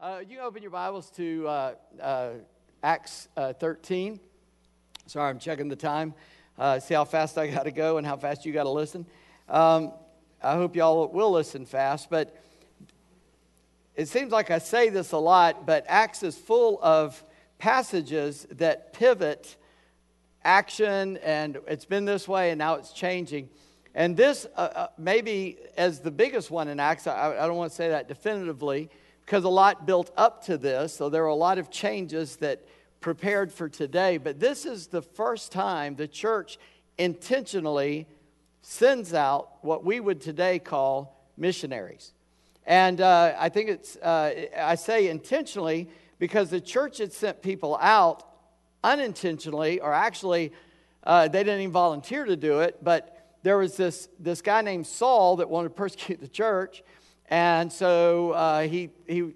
Uh, you open your Bibles to uh, uh, Acts uh, 13. Sorry, I'm checking the time. Uh, see how fast I got to go and how fast you got to listen. Um, I hope y'all will listen fast, but it seems like I say this a lot, but Acts is full of passages that pivot action, and it's been this way, and now it's changing. And this, uh, maybe as the biggest one in Acts, I, I don't want to say that definitively, because a lot built up to this. So there are a lot of changes that prepared for today. But this is the first time the church intentionally sends out what we would today call missionaries. And uh, I think it's, uh, I say intentionally because the church had sent people out unintentionally, or actually, uh, they didn't even volunteer to do it, but there was this, this guy named Saul that wanted to persecute the church. And so uh, he, he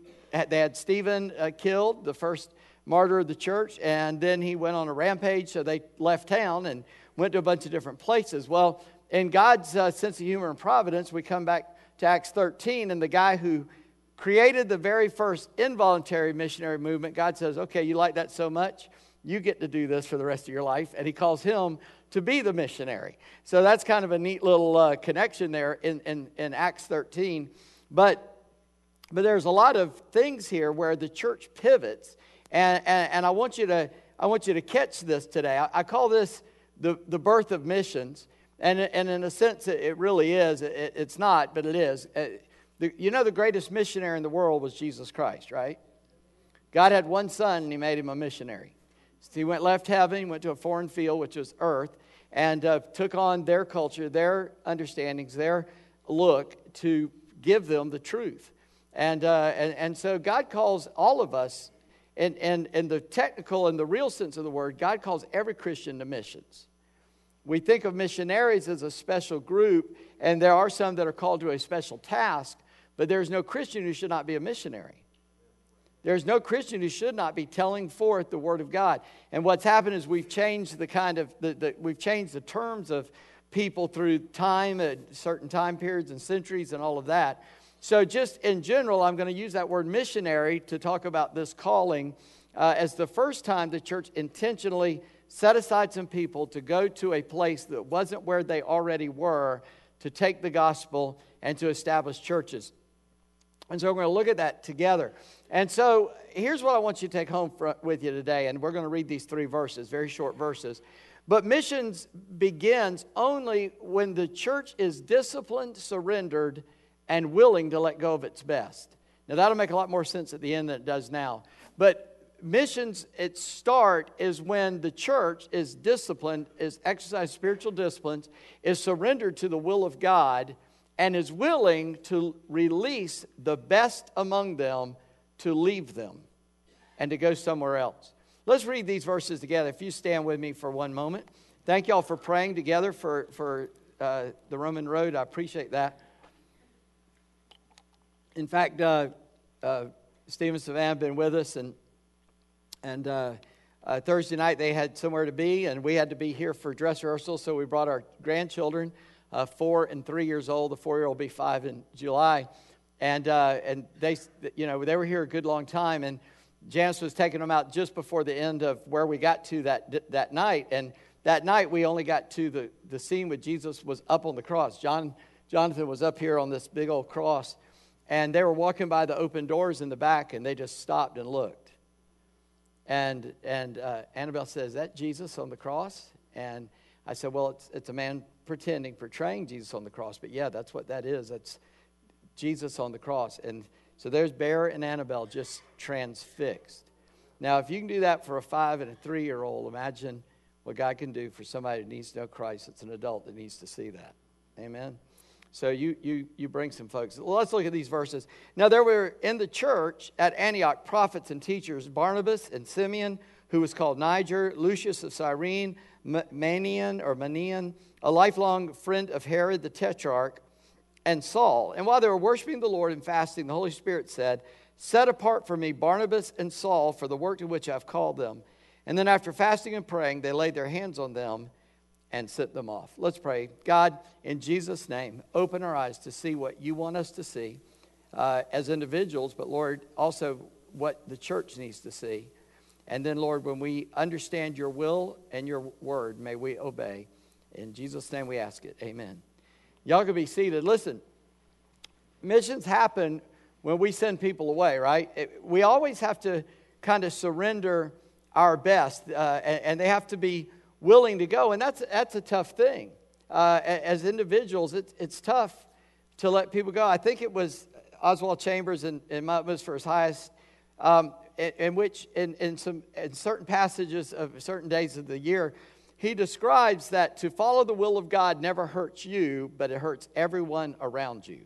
they had Stephen uh, killed, the first martyr of the church, and then he went on a rampage. So they left town and went to a bunch of different places. Well, in God's uh, sense of humor and providence, we come back to Acts 13, and the guy who created the very first involuntary missionary movement, God says, Okay, you like that so much? You get to do this for the rest of your life. And he calls him to be the missionary. So that's kind of a neat little uh, connection there in, in, in Acts 13. But, but there's a lot of things here where the church pivots. And, and, and I, want you to, I want you to catch this today. I, I call this the, the birth of missions. And, and in a sense, it really is. It, it's not, but it is. Uh, the, you know, the greatest missionary in the world was Jesus Christ, right? God had one son and he made him a missionary. So he went left heaven, he went to a foreign field, which was earth, and uh, took on their culture, their understandings, their look to give them the truth. And, uh, and, and so God calls all of us, in, in, in the technical and the real sense of the word, God calls every Christian to missions. We think of missionaries as a special group, and there are some that are called to a special task, but there's no Christian who should not be a missionary. There's no Christian who should not be telling forth the Word of God. And what's happened is we've changed the kind of, the, the, we've changed the terms of people through time, at certain time periods and centuries and all of that. So, just in general, I'm going to use that word missionary to talk about this calling uh, as the first time the church intentionally set aside some people to go to a place that wasn't where they already were to take the gospel and to establish churches. And so, we're going to look at that together. And so here's what I want you to take home for, with you today. And we're going to read these three verses, very short verses. But missions begins only when the church is disciplined, surrendered, and willing to let go of its best. Now, that'll make a lot more sense at the end than it does now. But missions, its start is when the church is disciplined, is exercise spiritual disciplines, is surrendered to the will of God, and is willing to release the best among them to leave them and to go somewhere else. Let's read these verses together. If you stand with me for one moment. Thank y'all for praying together for, for uh, the Roman road. I appreciate that. In fact, uh, uh, Steve and Savannah have been with us, and, and uh, uh, Thursday night they had somewhere to be, and we had to be here for dress rehearsal, so we brought our grandchildren, uh, four and three years old. The four year old will be five in July and uh, and they you know they were here a good long time and Janice was taking them out just before the end of where we got to that that night. And that night we only got to the the scene where Jesus was up on the cross. John Jonathan was up here on this big old cross and they were walking by the open doors in the back and they just stopped and looked. And and uh, Annabelle says that Jesus on the cross? And I said well it's it's a man pretending portraying Jesus on the cross. But yeah that's what that is. That's Jesus on the cross. And so there's Bear and Annabelle just transfixed. Now, if you can do that for a five and a three year old, imagine what God can do for somebody who needs to know Christ. It's an adult that needs to see that. Amen. So you, you, you bring some folks. Well, let's look at these verses. Now, there were in the church at Antioch prophets and teachers Barnabas and Simeon, who was called Niger, Lucius of Cyrene, Manaen or Manaen, a lifelong friend of Herod the Tetrarch and Saul. And while they were worshiping the Lord and fasting, the Holy Spirit said, Set apart for me Barnabas and Saul for the work to which I've called them. And then after fasting and praying, they laid their hands on them and sent them off. Let's pray. God, in Jesus' name, open our eyes to see what you want us to see. uh, as individuals, but Lord, also what the church needs to see. And then, Lord, when we understand your will and your word, may we obey. In Jesus' name we ask it. Amen. Y'all can be seated. Listen, missions happen when we send people away, right? It, we always have to kind of surrender our best, uh, and, and, they have to be willing to go. And that's, that's a tough thing. Uh, as individuals, it, it's tough to let people go. I think it was Oswald Chambers in, in My Utmost for His Highest, um, in, in, which, in, in, some, in certain passages of certain days of the year, he describes that to follow the will of God never hurts you, but it hurts everyone around you.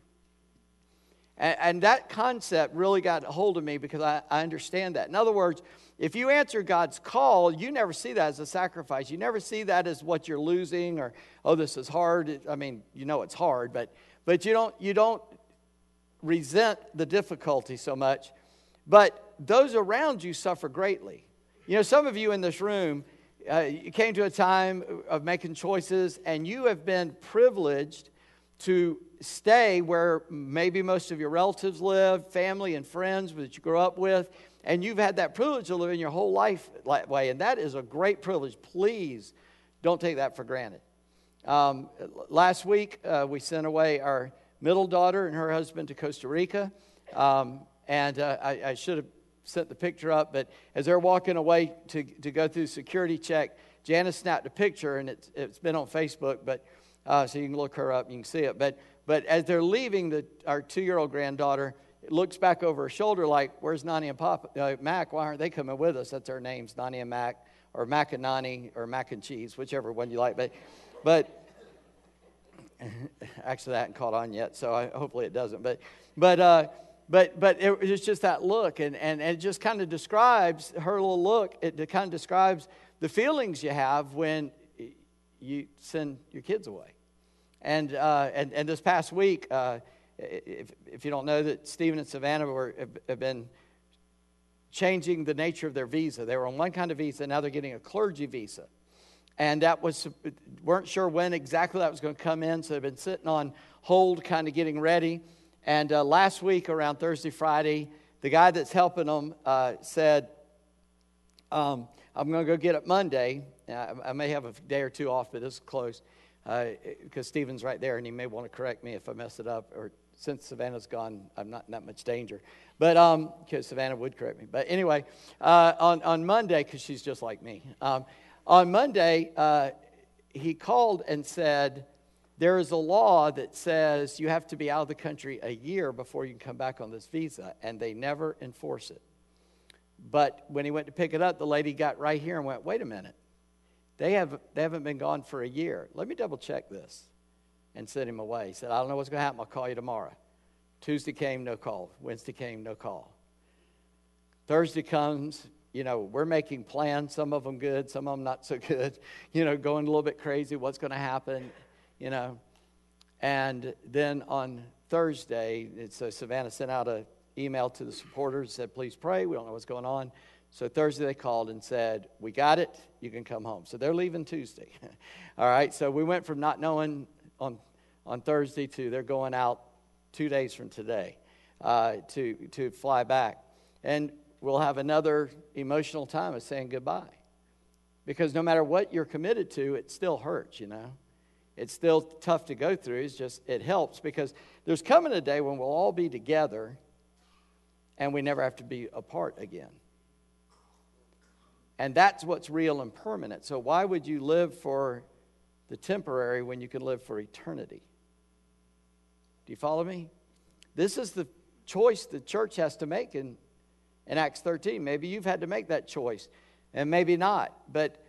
And, and that concept really got a hold of me because I, I understand that. In other words, if you answer God's call, you never see that as a sacrifice. You never see that as what you're losing or, oh, this is hard. I mean, you know it's hard, but, but you, don't, you don't resent the difficulty so much. But those around you suffer greatly. You know, some of you in this room, uh, you came to a time of making choices, and you have been privileged to stay where maybe most of your relatives live, family and friends that you grew up with, and you've had that privilege of living your whole life that way, and that is a great privilege. Please don't take that for granted. Um, last week, uh, we sent away our middle daughter and her husband to Costa Rica, um, and uh, I, I should have sent the picture up, but as they're walking away to, to go through security check, Janice snapped a picture, and it's, it's been on Facebook, but uh, so you can look her up, you can see it. But, but as they're leaving, the, our two year old granddaughter looks back over her shoulder like, Where's Nani and Papa, uh, Mac? Why aren't they coming with us? That's their names, Nani and Mac, or Mac and Nani, or Mac and Cheese, whichever one you like. But, but actually, that hasn't caught on yet, so I, hopefully it doesn't. But, but, uh, but but it was just that look and, and, and it just kind of describes her little look it kind of describes the feelings you have when you send your kids away. And uh, and, and this past week uh, if, if you don't know that stephen and savannah were, have, have been changing the nature of their visa. They were on one kind of visa now they're getting a clergy visa. And that was weren't sure when exactly that was going to come in so they've been sitting on hold kind of getting ready and uh, last week, around Thursday, Friday, the guy that's helping them uh, said, um, I'm going to go get it Monday. I, I, may have a day or two off, but it's close because uh, Stephen's right there and he may want to correct me if I mess it up. Or since Savannah's gone, I'm not in that much danger. But because um, Savannah would correct me. But anyway, uh, on, on Monday, because she's just like me, um, on Monday, uh, he called and said, there is a law that says you have to be out of the country a year before you can come back on this visa, and they never enforce it. But when he went to pick it up, the lady got right here and went, wait a minute. They, have, they haven't been gone for a year. Let me double check this. And sent him away. He said, I don't know what's going to happen. I'll call you tomorrow. Tuesday came, no call. Wednesday came, no call. Thursday comes, you know, we're making plans, some of them good, some of them not so good, you know, going a little bit crazy, what's going to happen you know. And then on Thursday, so Savannah sent out an email to the supporters, said, please pray. We don't know what's going on. So Thursday they called and said, we got it. You can come home. So they're leaving Tuesday. All right. So we went from not knowing on, on Thursday to they're going out two days from today uh, to, to fly back. And we'll have another emotional time of saying goodbye. Because no matter what you're committed to, it still hurts, you know. It's still tough to go through. It's just, it helps because there's coming a day when we'll all be together and we never have to be apart again. And that's what's real and permanent. So, why would you live for the temporary when you can live for eternity? Do you follow me? This is the choice the church has to make in, in Acts 13. Maybe you've had to make that choice, and maybe not. But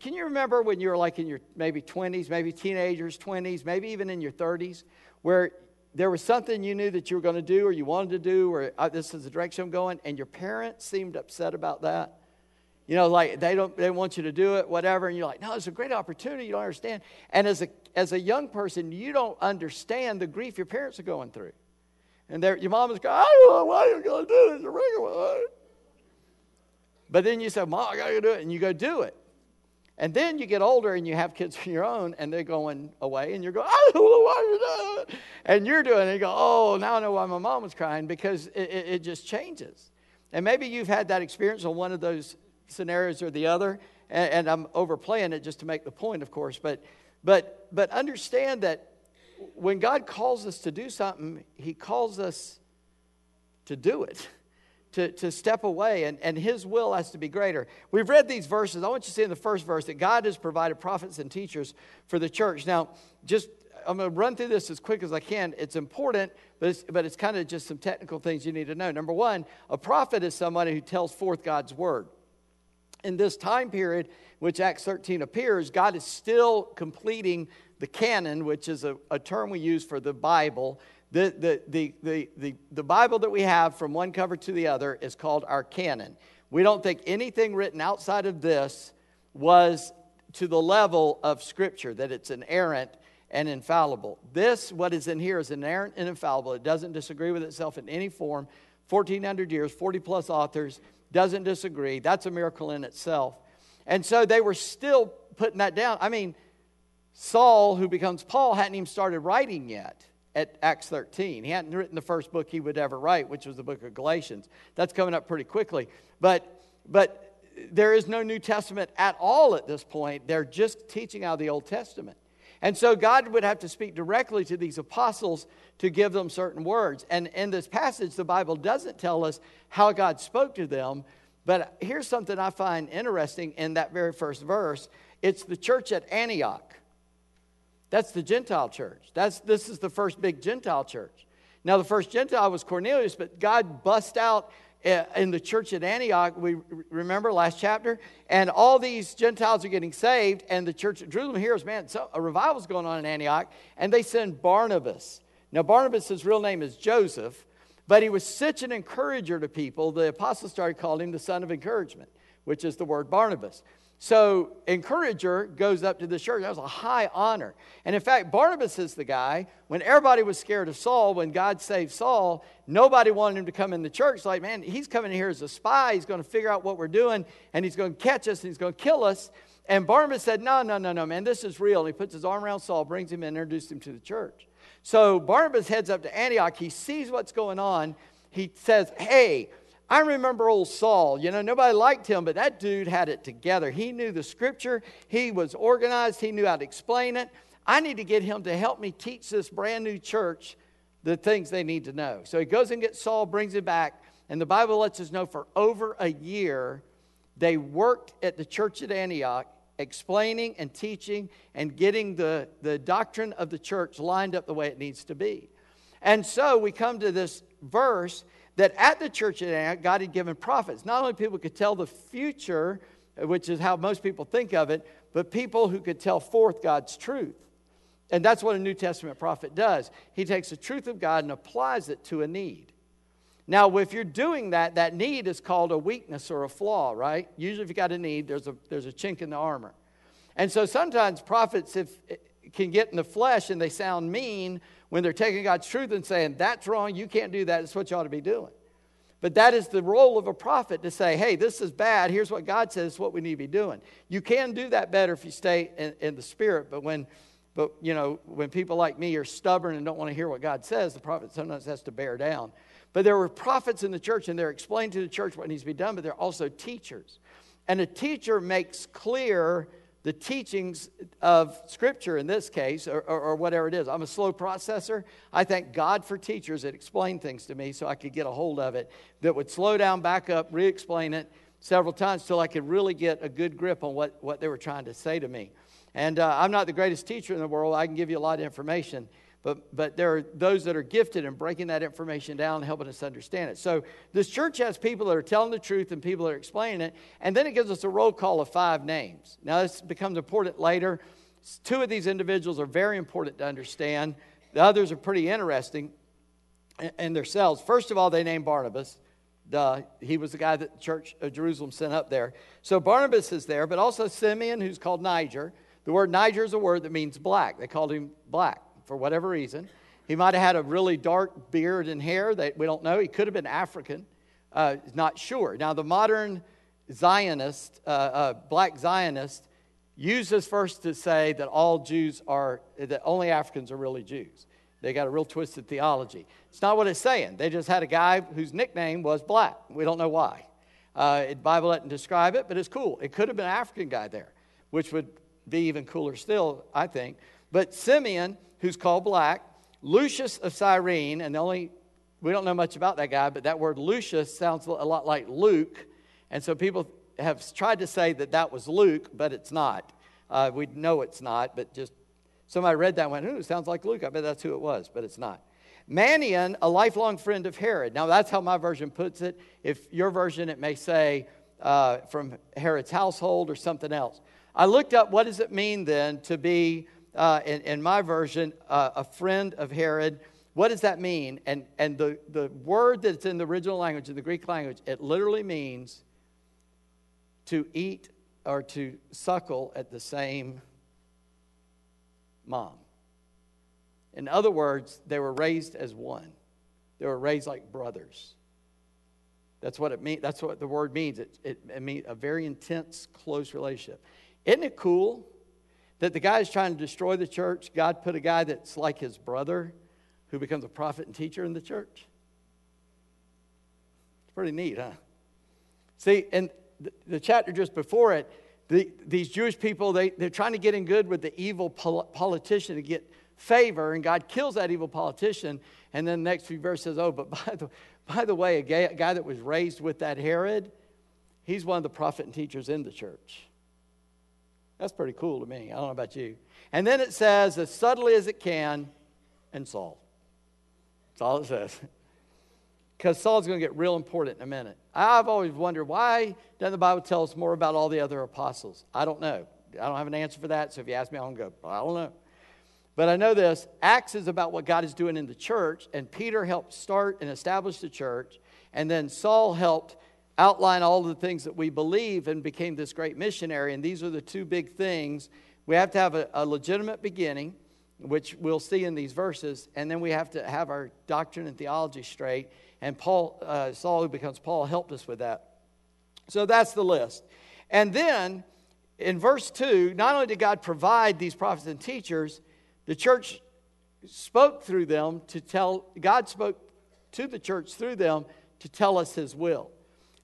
can you remember when you were like in your maybe 20s, maybe teenagers, 20s, maybe even in your 30s, where there was something you knew that you were going to do or you wanted to do, or uh, this is the direction I'm going, and your parents seemed upset about that? You know, like they don't they want you to do it, whatever, and you're like, no, it's a great opportunity. You don't understand. And as a as a young person, you don't understand the grief your parents are going through. And your mom is going, I don't know why are you're going to do this. But then you say, Mom, I got to do it. And you go do it. And then you get older and you have kids of your own and they're going away and you're going, I don't know why you're doing it. And you're doing it and you go, oh, now I know why my mom was crying because it, it, it just changes. And maybe you've had that experience on one of those scenarios or the other. And, and I'm overplaying it just to make the point, of course. But, but, but understand that when God calls us to do something, He calls us to do it to, to step away, and, and his will has to be greater. We've read these verses. I want you to see in the first verse that God has provided prophets and teachers for the church. Now, just I'm going to run through this as quick as I can. It's important, but it's, but it's kind of just some technical things you need to know. Number one, a prophet is somebody who tells forth God's word. In this time period, which Acts 13 appears, God is still completing the canon, which is a, a term we use for the Bible the, the, the, the, the, the Bible that we have from one cover to the other is called our canon. We don't think anything written outside of this was to the level of Scripture, that it's inerrant and infallible. This, what is in here, is inerrant and infallible. It doesn't disagree with itself in any form. 1,400 years, 40 plus authors, doesn't disagree. That's a miracle in itself. And so they were still putting that down. I mean, Saul, who becomes Paul, hadn't even started writing yet at Acts 13. He hadn't written the first book he would ever write, which was the book of Galatians. That's coming up pretty quickly. But, but there is no New Testament at all at this point. They're just teaching out of the Old Testament. And so God would have to speak directly to these apostles to give them certain words. And in this passage, the Bible doesn't tell us how God spoke to them. But here's something I find interesting in that very first verse it's the church at Antioch. That's the Gentile church. That's, this is the first big Gentile church. Now, the first Gentile was Cornelius, but God bust out uh, in the church at Antioch, we remember last chapter, and all these Gentiles are getting saved, and the church at Jerusalem hears, man, so a revival's going on in Antioch, and they send Barnabas. Now, Barnabas' his real name is Joseph, but he was such an encourager to people, the apostles started calling him the son of encouragement, which is the word Barnabas. So, encourager goes up to the church. That was a high honor. And in fact, Barnabas is the guy, when everybody was scared of Saul, when God saved Saul, nobody wanted him to come in the church. Like, man, he's coming here as a spy. He's going to figure out what we're doing, and he's going to catch us, and he's going to kill us. And Barnabas said, No, no, no, no, man, this is real. And he puts his arm around Saul, brings him in, introduced him to the church. So, Barnabas heads up to Antioch. He sees what's going on. He says, Hey, I remember old Saul. You know, nobody liked him, but that dude had it together. He knew the scripture, he was organized, he knew how to explain it. I need to get him to help me teach this brand new church the things they need to know. So he goes and gets Saul, brings him back, and the Bible lets us know for over a year they worked at the church at Antioch explaining and teaching and getting the, the doctrine of the church lined up the way it needs to be. And so we come to this verse that at the church at Antioch, God had given prophets. Not only people could tell the future, which is how most people think of it, but people who could tell forth God's truth. And that's what a New Testament prophet does. He takes the truth of God and applies it to a need. Now, if you're doing that, that need is called a weakness or a flaw, right? Usually, if you got a need, there's a, there's a chink in the armor. And so sometimes prophets if, can get in the flesh and they sound mean when they're taking God's truth and saying, that's wrong, you can't do that, it's what you ought to be doing. But that is the role of a prophet to say, hey, this is bad, here's what God says, what we need to be doing. You can do that better if you stay in, in the spirit, but when but you know, when people like me are stubborn and don't want to hear what God says, the prophet sometimes has to bear down. But there were prophets in the church, and they're explaining to the church what needs to be done, but they're also teachers. And a teacher makes clear the teachings of Scripture in this case, or, or, or, whatever it is. I'm a slow processor. I thank God for teachers that explain things to me so I could get a hold of it, that would slow down, back up, re explain it several times till I could really get a good grip on what, what they were trying to say to me. And uh, I'm not the greatest teacher in the world, I can give you a lot of information. But, but there are those that are gifted in breaking that information down and helping us understand it. So this church has people that are telling the truth and people that are explaining it. And then it gives us a roll call of five names. Now, this becomes important later. Two of these individuals are very important to understand, the others are pretty interesting in themselves. First of all, they named Barnabas. Duh, he was the guy that the church of Jerusalem sent up there. So Barnabas is there, but also Simeon, who's called Niger. The word Niger is a word that means black. They called him black for whatever reason. He might have had a really dark beard and hair that we don't know. He could have been African, uh, not sure. Now, the modern Zionist, uh, uh, black Zionist, uses first to say that all Jews are, that only Africans are really Jews. They got a real twisted theology. It's not what it's saying. They just had a guy whose nickname was Black. We don't know why. Uh, the Bible doesn't describe it, but it's cool. It could have been an African guy there, which would be even cooler still, I think. But Simeon, who's called Black, Lucius of Cyrene, and the only, we don't know much about that guy, but that word Lucius sounds a lot like Luke. And so people have tried to say that that was Luke, but it's not. Uh, we know it's not, but just somebody read that and went, ooh, sounds like Luke. I bet that's who it was, but it's not. Manaen, a lifelong friend of Herod. Now, that's how my version puts it. If your version, it may say uh, from Herod's household or something else. I looked up what does it mean then to be, uh, in, in, my version, uh, a friend of Herod. What does that mean? And, and the, the word that's in the original language, in the Greek language, it literally means to eat or to suckle at the same mom. In other words, they were raised as one. They were raised like brothers. That's what it means. That's what the word means. It, it, it means a very intense, close relationship. Isn't it cool that the guy is trying to destroy the church? God put a guy that's like his brother who becomes a prophet and teacher in the church? It's pretty neat, huh? See, and the, the chapter just before it, the, these Jewish people, they, they're trying to get in good with the evil pol- politician to get favor, and God kills that evil politician. And then the next few verses says, Oh, but by the, by the way, a, gay, a guy that was raised with that Herod, he's one of the prophet and teachers in the church. That's pretty cool to me. I don't know about you. And then it says, as subtly as it can, and Saul. That's all it says. Because Saul's going to get real important in a minute. I've always wondered why doesn't the Bible tell us more about all the other apostles? I don't know. I don't have an answer for that. So if you ask me, I'll go, I don't know. But I know this Acts is about what God is doing in the church, and Peter helped start and establish the church, and then Saul helped outline all the things that we believe and became this great missionary. And these are the two big things. We have to have a, a legitimate beginning, which we'll see in these verses, and then we have to have our doctrine and theology straight. And Paul, uh, Saul, who becomes Paul, helped us with that. So that's the list. And then in verse 2, not only did God provide these prophets and teachers, the church spoke through them to tell, God spoke to the church through them to tell us his will.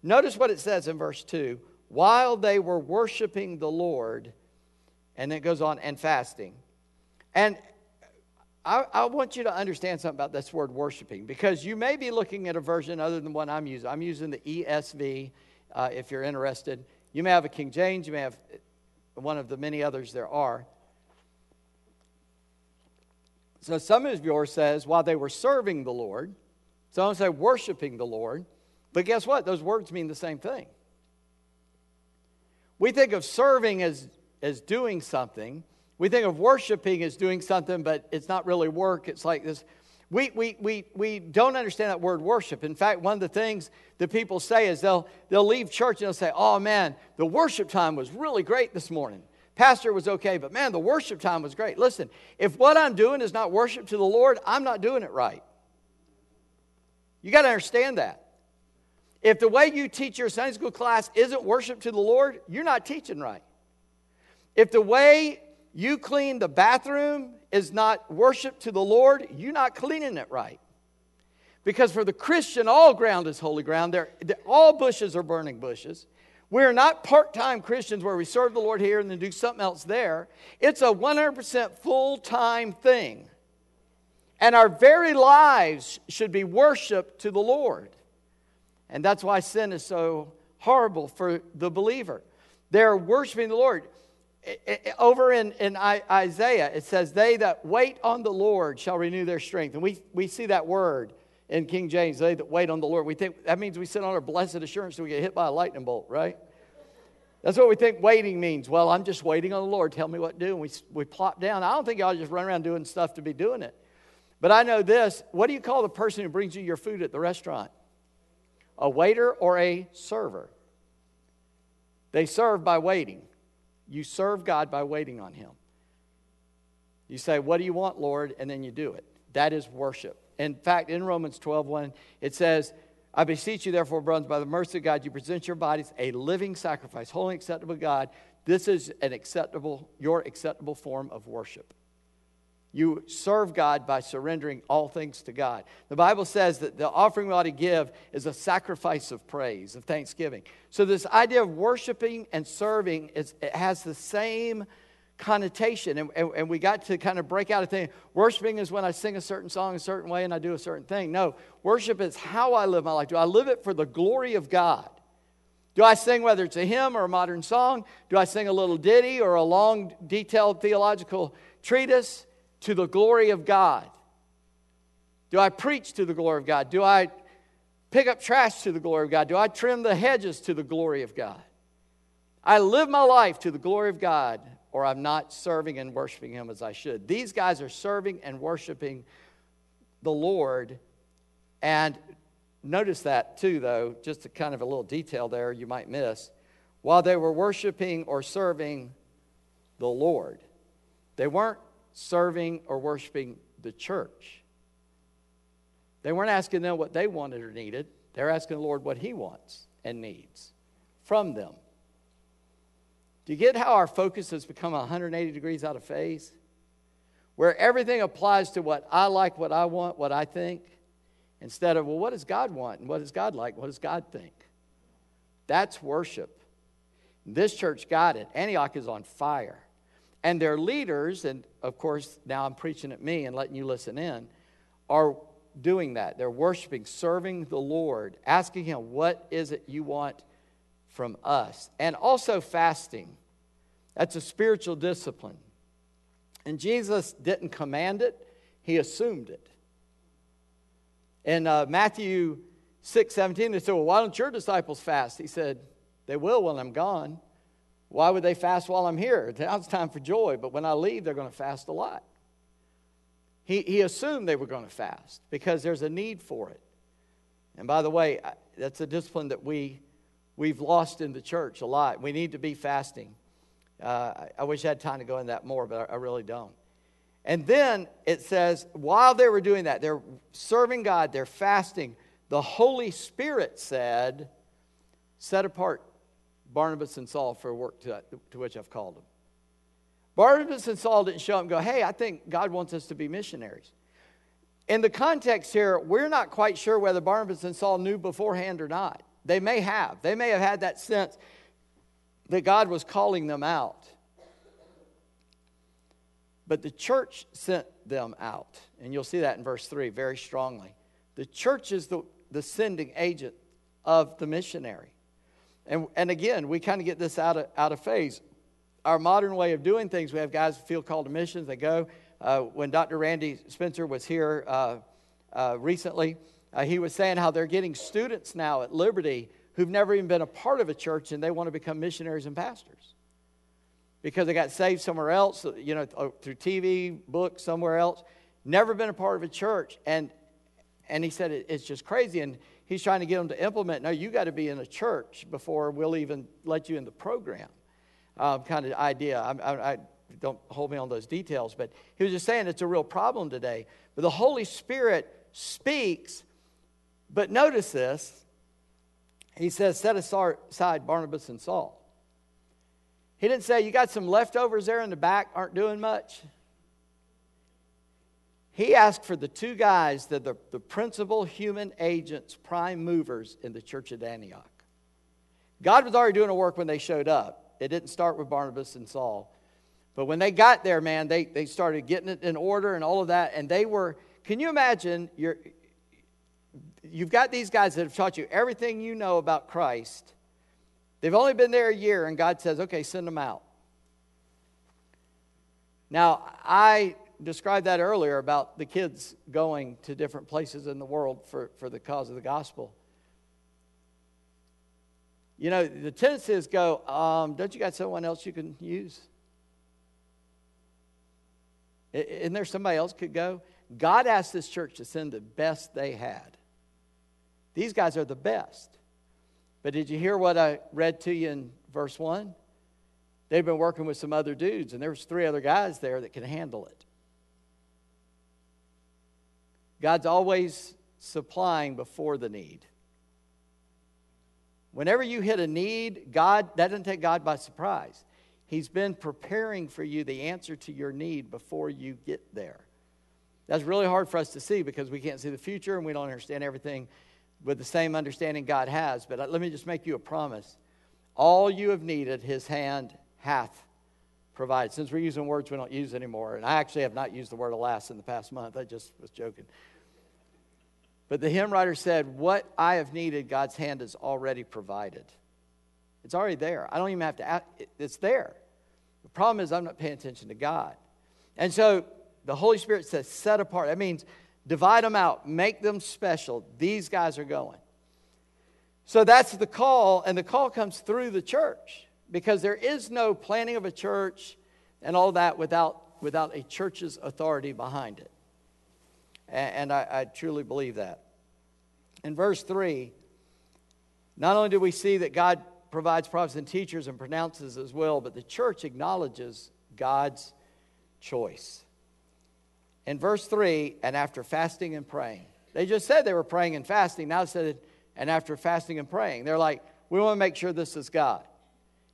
Notice what it says in verse 2 while they were worshiping the Lord, and then it goes on, and fasting. And I, I, want you to understand something about this word worshiping because you may be looking at a version other than what I'm using. I'm using the ESV uh, if you're interested. You may have a King James, you may have one of the many others there are. So some of yours says, while they were serving the Lord, some say worshiping the Lord, but guess what? Those words mean the same thing. We think of serving as, as doing something. We think of worshiping as doing something, but it's not really work. It's like this. We, we, we, we don't understand that word worship. In fact, one of the things that people say is they'll, they'll leave church and they'll say, Oh man, the worship time was really great this morning. Pastor was okay, but man, the worship time was great. Listen, if what I'm doing is not worship to the Lord, I'm not doing it right. You got to understand that. If the way you teach your Sunday school class isn't worship to the Lord, you're not teaching right. If the way you clean the bathroom is not worship to the Lord, you're not cleaning it right. Because for the Christian, all ground is holy ground. There, all bushes are burning bushes. We're not part time Christians where we serve the Lord here and then do something else there. It's a 100% full time thing. And our very lives should be worship to the Lord. And that's why sin is so horrible for the believer. They're worshiping the Lord. Over in, in Isaiah, it says, They that wait on the Lord shall renew their strength. And we, we see that word in King James, they that wait on the Lord. We think that means we sit on our blessed assurance till we get hit by a lightning bolt, right? That's what we think waiting means. Well, I'm just waiting on the Lord. Tell me what to do. And we, we plop down. I don't think y'all just run around doing stuff to be doing it. But I know this. What do you call the person who brings you your food at the restaurant? A waiter or a server? They serve by waiting. You serve God by waiting on Him. You say, What do you want, Lord? And then you do it. That is worship. In fact, in Romans 12, 1, it says, I beseech you, therefore, brothers, by the mercy of God, you present your bodies a living sacrifice, holy acceptable to God, this is an acceptable, your acceptable form of worship. You serve God by surrendering all things to God. The Bible says that the offering we ought to give is a sacrifice of praise, of thanksgiving. So, this idea of worshiping and serving is, it has the same connotation. And, and, and, we got to kind of break out a thing. Worshiping is when I sing a certain song a certain way and I do a certain thing. No, worship is how I live my life. Do I live it for the glory of God? Do I sing whether it's a hymn or a modern song? Do I sing a little ditty or a long, detailed theological treatise to the glory of God? Do I preach to the glory of God? Do I pick up trash to the glory of God? Do I trim the hedges to the glory of God? I live my life to the glory of God, or I'm not serving and worshiping Him as I should. These guys are serving and worshiping the Lord. And Notice that too, though, just a kind of a little detail there you might miss. While they were worshiping or serving the Lord, they weren't serving or worshiping the church. They weren't asking them what they wanted or needed. They're asking the Lord what He wants and needs from them. Do you get how our focus has become 180 degrees out of phase? Where everything applies to what I like, what I want, what I think Instead of, well, what does God want? And what does God like? What does God think? That's worship. This church got it. Antioch is on fire. And their leaders, and of course, now I'm preaching at me and letting you listen in, are doing that. They're worshiping, serving the Lord, asking Him, What is it you want from us? And also fasting. That's a spiritual discipline. And Jesus didn't command it, He assumed it. In uh, Matthew 6 17, they said, Well, why don't your disciples fast? He said, They will when I'm gone. Why would they fast while I'm here? Now it's time for joy, but when I leave, they're going to fast a lot. He, he assumed they were going to fast because there's a need for it. And by the way, that's a discipline that we, we've lost in the church a lot. We need to be fasting. Uh, I wish I had time to go into that more, but I, I really don't. And then it says, while they were doing that, they're serving God, they're fasting, the Holy Spirit said, Set apart Barnabas and Saul for work to, to which I've called them. Barnabas and Saul didn't show up and go, Hey, I think God wants us to be missionaries. In the context here, we're not quite sure whether Barnabas and Saul knew beforehand or not. They may have. They may have had that sense that God was calling them out. But the church sent them out. And you'll see that in verse 3 very strongly. The church is the, the sending agent of the missionary. And, and again, we kind of get this out of, out of phase. Our modern way of doing things, we have guys who feel called to missions, they go. Uh, when Dr. Randy Spencer was here uh, uh, recently, uh, he was saying how they're getting students now at Liberty who've never even been a part of a church and they want to become missionaries and pastors because they got saved somewhere else, you know, through TV, books, somewhere else. Never been a part of a church. And, and he said it's just crazy. And he's trying to get them to implement no, you got to be in a church before we'll even let you in the program um, kind of idea. I, I, I don't hold me on those details, but he was just saying it's a real problem today. But the Holy Spirit speaks, but notice this. He says, set aside Barnabas and Saul. He didn't say, You got some leftovers there in the back, aren't doing much. He asked for the two guys that are the principal human agents, prime movers in the church at Antioch. God was already doing a work when they showed up. It didn't start with Barnabas and Saul. But when they got there, man, they, they started getting it in order and all of that. And they were, can you imagine, you're, you've got these guys that have taught you everything you know about Christ They've only been there a year, and God says, okay, send them out. Now, I described that earlier about the kids going to different places in the world for, for the cause of the gospel. You know, the tendency is go, um, don't you got someone else you can use? Isn't there somebody else could go? God asked this church to send the best they had. These guys are the best. But did you hear what I read to you in verse 1? They've been working with some other dudes, and there was three other guys there that can handle it. God's always supplying before the need. Whenever you hit a need, God, that doesn't take God by surprise. He's been preparing for you the answer to your need before you get there. That's really hard for us to see because we can't see the future and we don't understand everything with the same understanding God has. But let me just make you a promise. All you have needed, his hand hath provided. Since we're using words we don't use anymore, and I actually have not used the word alas in the past month, I just was joking. But the hymn writer said, What I have needed, God's hand has already provided. It's already there. I don't even have to ask, it's there. The problem is, I'm not paying attention to God. And so the Holy Spirit says, Set apart. That means divide them out, make them special. These guys are going. So that's the call, and the call comes through the church because there is no planning of a church and all that without, without a church's authority behind it. And, I, I truly believe that. In verse 3, not only do we see that God provides prophets and teachers and pronounces as well, but the church acknowledges God's choice. In verse 3, and after fasting and praying, they just said they were praying and fasting. Now it said, and after fasting and praying, they're like, we want to make sure this is God.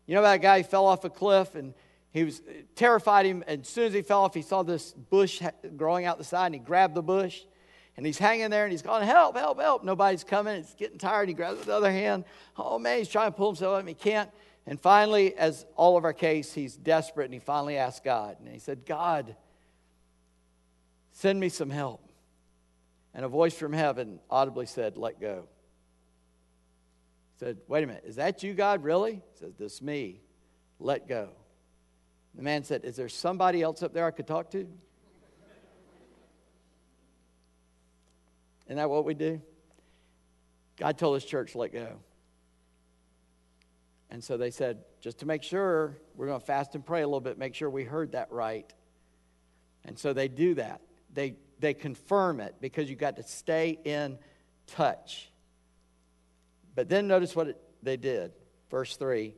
You know that guy who fell off a cliff and he was uh, terrified him. And as soon as he fell off, he saw this bush growing out the side and he grabbed the bush and he's hanging there and he's going, Help, help, help. Nobody's coming. It's getting tired. He grabs the other hand. Oh man, he's trying to pull himself up and he can't. And finally, as all of our case, he's desperate and he finally asked God. And he said, God, send me some help. And a voice from heaven audibly said, Let go He said, Wait a minute, is that you, God, really? He said, This me. Let go. The man said, Is there somebody else up there I could talk to? Isn't that what we do? God told his church, let go. And so they said, just to make sure, we're going to fast and pray a little bit, make sure we heard that right. And so they do that. They, they confirm it because you got to stay in touch. But then notice what it, they did. Verse 3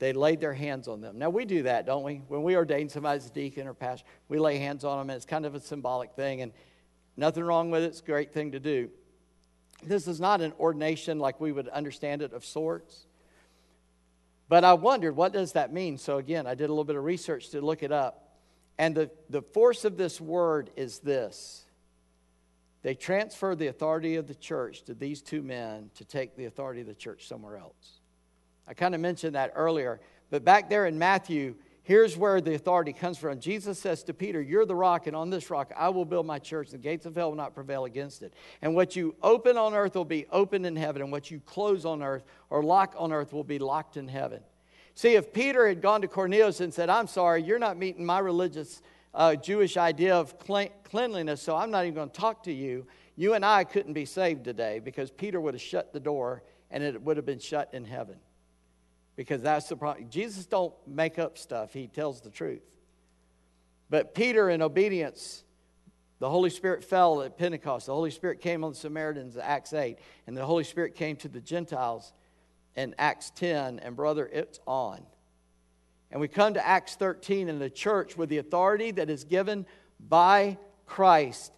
they laid their hands on them. Now, we do that, don't we? When we ordain somebody as a deacon or pastor, we lay hands on them, and it's kind of a symbolic thing, and nothing wrong with it. It's a great thing to do. This is not an ordination like we would understand it of sorts. But I wondered, what does that mean? So, again, I did a little bit of research to look it up. And the, the force of this word is this they transferred the authority of the church to these two men to take the authority of the church somewhere else. I kind of mentioned that earlier, but back there in Matthew, here's where the authority comes from. Jesus says to Peter, You're the rock, and on this rock I will build my church. The gates of hell will not prevail against it. And what you open on earth will be opened in heaven, and what you close on earth or lock on earth will be locked in heaven. See, if Peter had gone to Cornelius and said, I'm sorry, you're not meeting my religious uh, Jewish idea of cleanliness, so I'm not even going to talk to you. You and I couldn't be saved today because Peter would have shut the door and it would have been shut in heaven. Because that's the problem. Jesus don't make up stuff, he tells the truth. But Peter, in obedience, the Holy Spirit fell at Pentecost. The Holy Spirit came on the Samaritans in Acts 8, and the Holy Spirit came to the Gentiles in Acts 10, and brother, it's on. And we come to Acts 13 in the church with the authority that is given by Christ.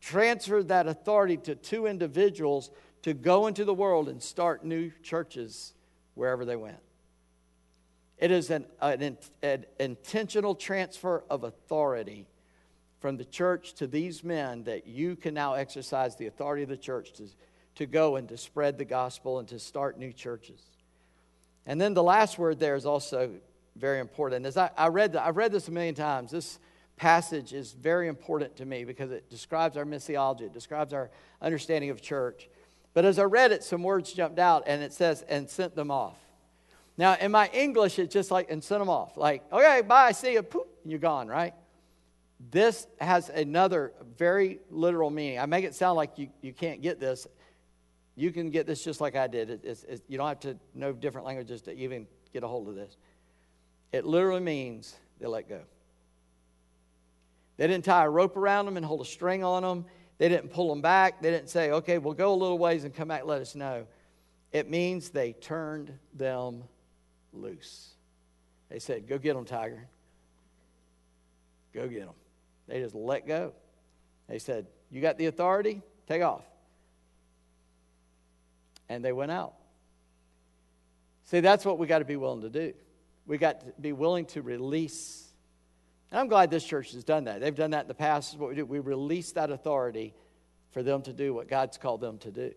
Transferred that authority to two individuals to go into the world and start new churches wherever they went. It is an, an, an intentional transfer of authority from the church to these men that you can now exercise the authority of the church to, to go and to spread the gospel and to start new churches. And then the last word there is also very important. As I, I read, the, I've read this a million times. This passage is very important to me because it describes our missiology, it describes our understanding of church. But as I read it, some words jumped out, and it says, and sent them off. Now, in my English, it's just like, and sent them off. Like, okay, bye, I see you, poof, and you're gone, right? This has another very literal meaning. I make it sound like you, you can't get this. You can get this just like I did. It, it's, you don't have to know different languages to even get a hold of this. It literally means they let go. They didn't tie a rope around them and hold a string on them. They didn't pull them back. They didn't say, okay, we'll go a little ways and come back, let us know. It means they turned them loose. They said, go get them, tiger. Go get them. They just let go. They said, you got the authority? Take off. And they went out. See, that's what we got to be willing to do. We got to be willing to release. And I'm glad this church has done that. They've done that in the past. Is what we do. We release that authority for them to do what God's called them to do.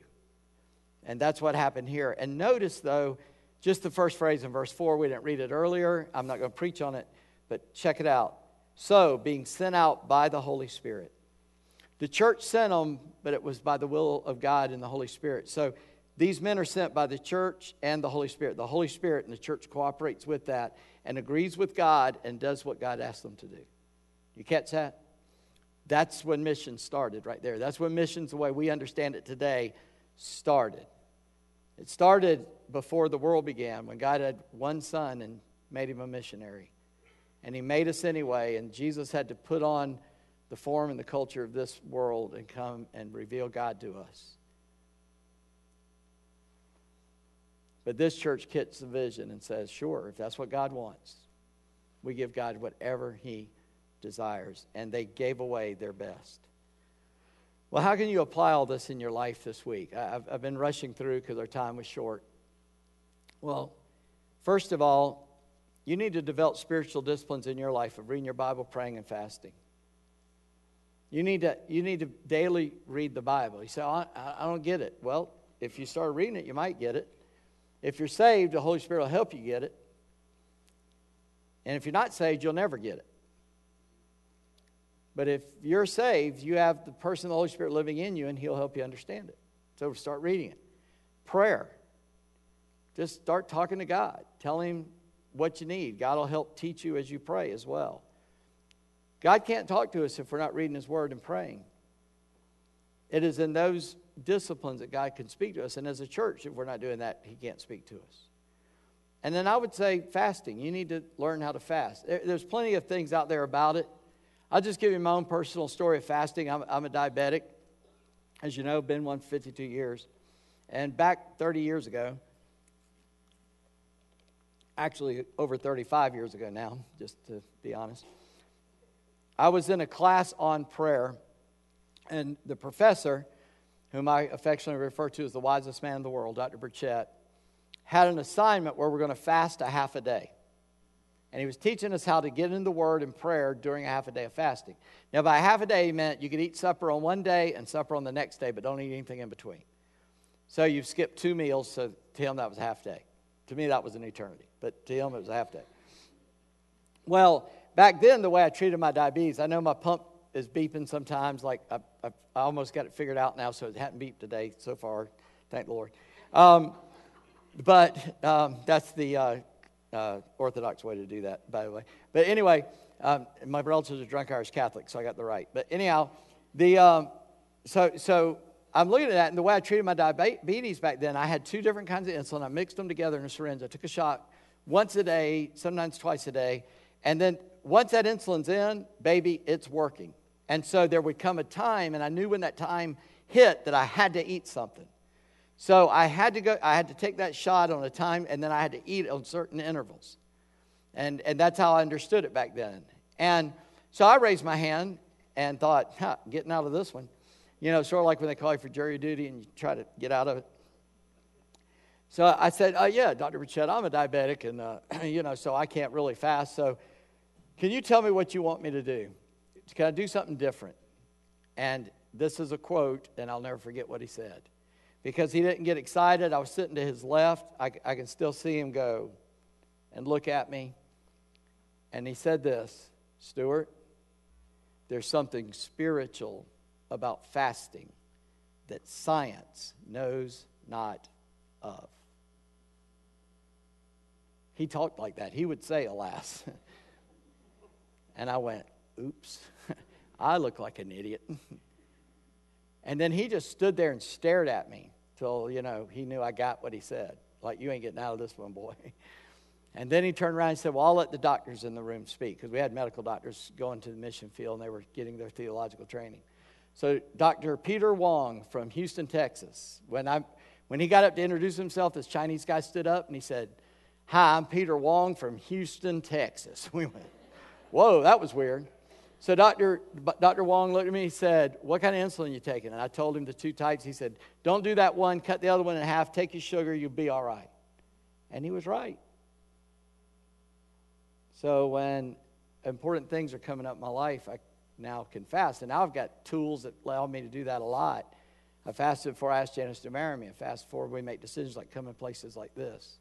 And that's what happened here. And notice, though, just the first phrase in verse 4, we didn't read it earlier. I'm not going to preach on it, but check it out. So, being sent out by the Holy Spirit. The church sent them, but it was by the will of God and the Holy Spirit. So, these men are sent by the church and the Holy Spirit. The Holy Spirit and the church cooperates with that and agrees with God and does what God asks them to do. You catch that? That's when missions started right there. That's when missions, the way we understand it today, started. It started before the world began when God had one son and made him a missionary. And he made us anyway, and Jesus had to put on the form and the culture of this world and come and reveal God to us. But this church gets the vision and says, sure, if that's what God wants, we give God whatever He desires. And they gave away their best. Well, how can you apply all this in your life this week? I've, I've been rushing through because our time was short. Well, first of all, you need to develop spiritual disciplines in your life of reading your Bible, praying, and fasting. You need to, you need to daily read the Bible. You say, oh, I, I don't get it. Well, if you start reading it, you might get it. If you're saved, the Holy Spirit will help you get it. And if you're not saved, you'll never get it. But if you're saved, you have the person of the Holy Spirit living in you, and He'll help you understand it. So start reading it. Prayer. Just start talking to God. Tell Him what you need. God will help teach you as you pray as well. God can't talk to us if we're not reading His Word and praying. It is in those disciplines that God can speak to us. And as a church, if we're not doing that, He can't speak to us. And then I would say fasting. You need to learn how to fast. There's plenty of things out there about it. I'll just give you my own personal story of fasting. I'm, I'm a diabetic. As you know, been one for 52 years. And back 30 years ago, actually over 35 years ago now, just to be honest, I was in a class on prayer, and the professor whom I affectionately refer to as the wisest man in the world, Dr. Burchett, had an assignment where we're going to fast a half a day. And he was teaching us how to get in the Word and prayer during a half a day of fasting. Now, by half a day, he meant you could eat supper on one day and supper on the next day, but don't eat anything in between. So you've skipped two meals, so to him that was a half day. To me, that was an eternity, but to him it was a half day. Well, back then, the way I treated my diabetes, I know my pump is beeping sometimes. Like I, I, I, almost got it figured out now, so it hadn't beeped today so far. Thank the Lord. Um, but um, that's the uh, uh, Orthodox way to do that, by the way. But anyway, um, my relatives are drunk Irish Catholic, so I got the right. But anyhow, the um, so so I'm looking at that, and the way I treated my diabetes back then, I had two different kinds of insulin. I mixed them together in a syringe. I took a shot once a day, sometimes twice a day, and then once that insulin's in, baby, it's working. And so there would come a time, and I knew when that time hit that I had to eat something. So I had to go, I had to take that shot on a time, and then I had to eat on certain intervals. And, and that's how I understood it back then. And so I raised my hand and thought, huh, getting out of this one. You know, sort of like when they call you for jury duty and you try to get out of it. So I said, uh, yeah, Dr. Burchett, I'm a diabetic, and, uh, you know, so I can't really fast. So can you tell me what you want me to do? Can I do something different? And this is a quote, and I'll never forget what he said. Because he didn't get excited, I was sitting to his left. I, I can still see him go and look at me. And he said this Stuart, there's something spiritual about fasting that science knows not of. He talked like that. He would say, alas. and I went, oops. I look like an idiot. and then he just stood there and stared at me till, you know, he knew I got what he said. Like, you ain't getting out of this one, boy. And then he turned around and said, Well, I'll let the doctors in the room speak because we had medical doctors going to the mission field and they were getting their theological training. So, Dr. Peter Wong from Houston, Texas, when, I, when he got up to introduce himself, this Chinese guy stood up and he said, Hi, I'm Peter Wong from Houston, Texas. We went, Whoa, that was weird. So Dr. Dr. Wong looked at me and said, What kind of insulin you taking? And I told him the two types. He said, Don't do that one, cut the other one in half, take your sugar, you'll be all right. And he was right. So when important things are coming up in my life, I now can fast. And now I've got tools that allow me to do that a lot. I fasted before I asked Janice to marry me. I fast before we make decisions like coming places like this.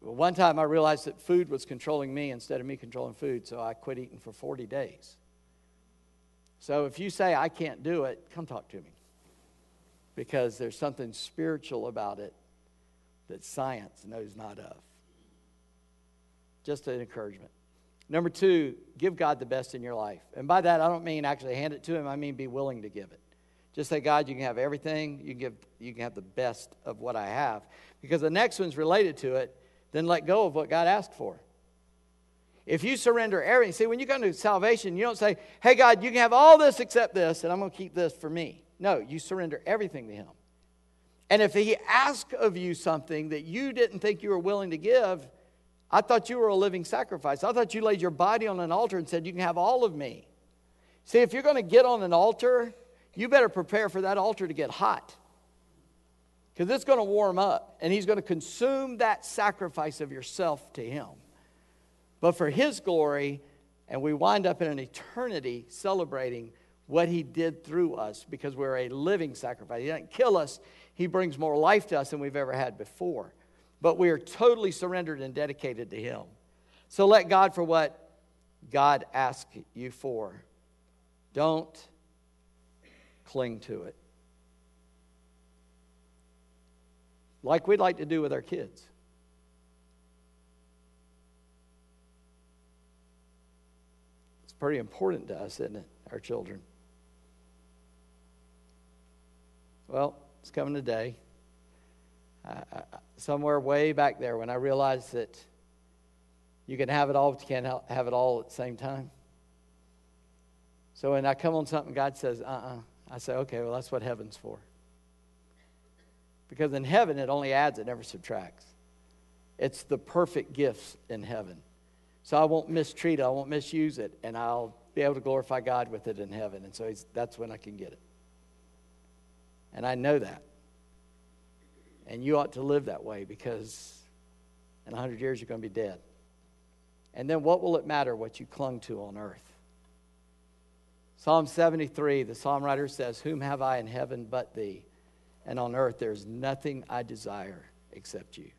One time I realized that food was controlling me instead of me controlling food, so I quit eating for 40 days. So if you say I can't do it, come talk to me. Because there's something spiritual about it that science knows not of. Just an encouragement. Number two, give God the best in your life. And by that, I don't mean actually hand it to Him, I mean be willing to give it. Just say, God, you can have everything. You can, give, you can have the best of what I have. Because the next one's related to it. Then let go of what God asked for. If you surrender everything, see, when you come to salvation, you don't say, hey, God, you can have all this except this, and I'm going to keep this for me. No, you surrender everything to Him. And if He asks of you something that you didn't think you were willing to give, I thought you were a living sacrifice. I thought you laid your body on an altar and said, You can have all of me. See, if you're going to get on an altar, you better prepare for that altar to get hot because it's going to warm up and he's going to consume that sacrifice of yourself to him. But for his glory, and we wind up in an eternity celebrating what he did through us because we're a living sacrifice. He doesn't kill us, he brings more life to us than we've ever had before. But we are totally surrendered and dedicated to him. So let God for what God asks you for. Don't cling to it. Like we'd like to do with our kids. It's pretty important to us, isn't it? Our children. Well, it's coming today. somewhere way back there when I realized that you can have it all, but you can't have it all at the same time. So when I come on something, God says, uh uh-uh. uh I say, okay, well, that's what heaven's for. Because in heaven, it only adds, it never subtracts. It's the perfect gifts in heaven. So I won't mistreat it, I won't misuse it, and I'll be able to glorify God with it in heaven. And so that's when I can get it. And I know that. And you ought to live that way because in 100 years you're going to be dead. And then what will it matter what you clung to on earth? Psalm 73, the psalm writer says, Whom have I in heaven but thee? And on earth there's nothing I desire except you.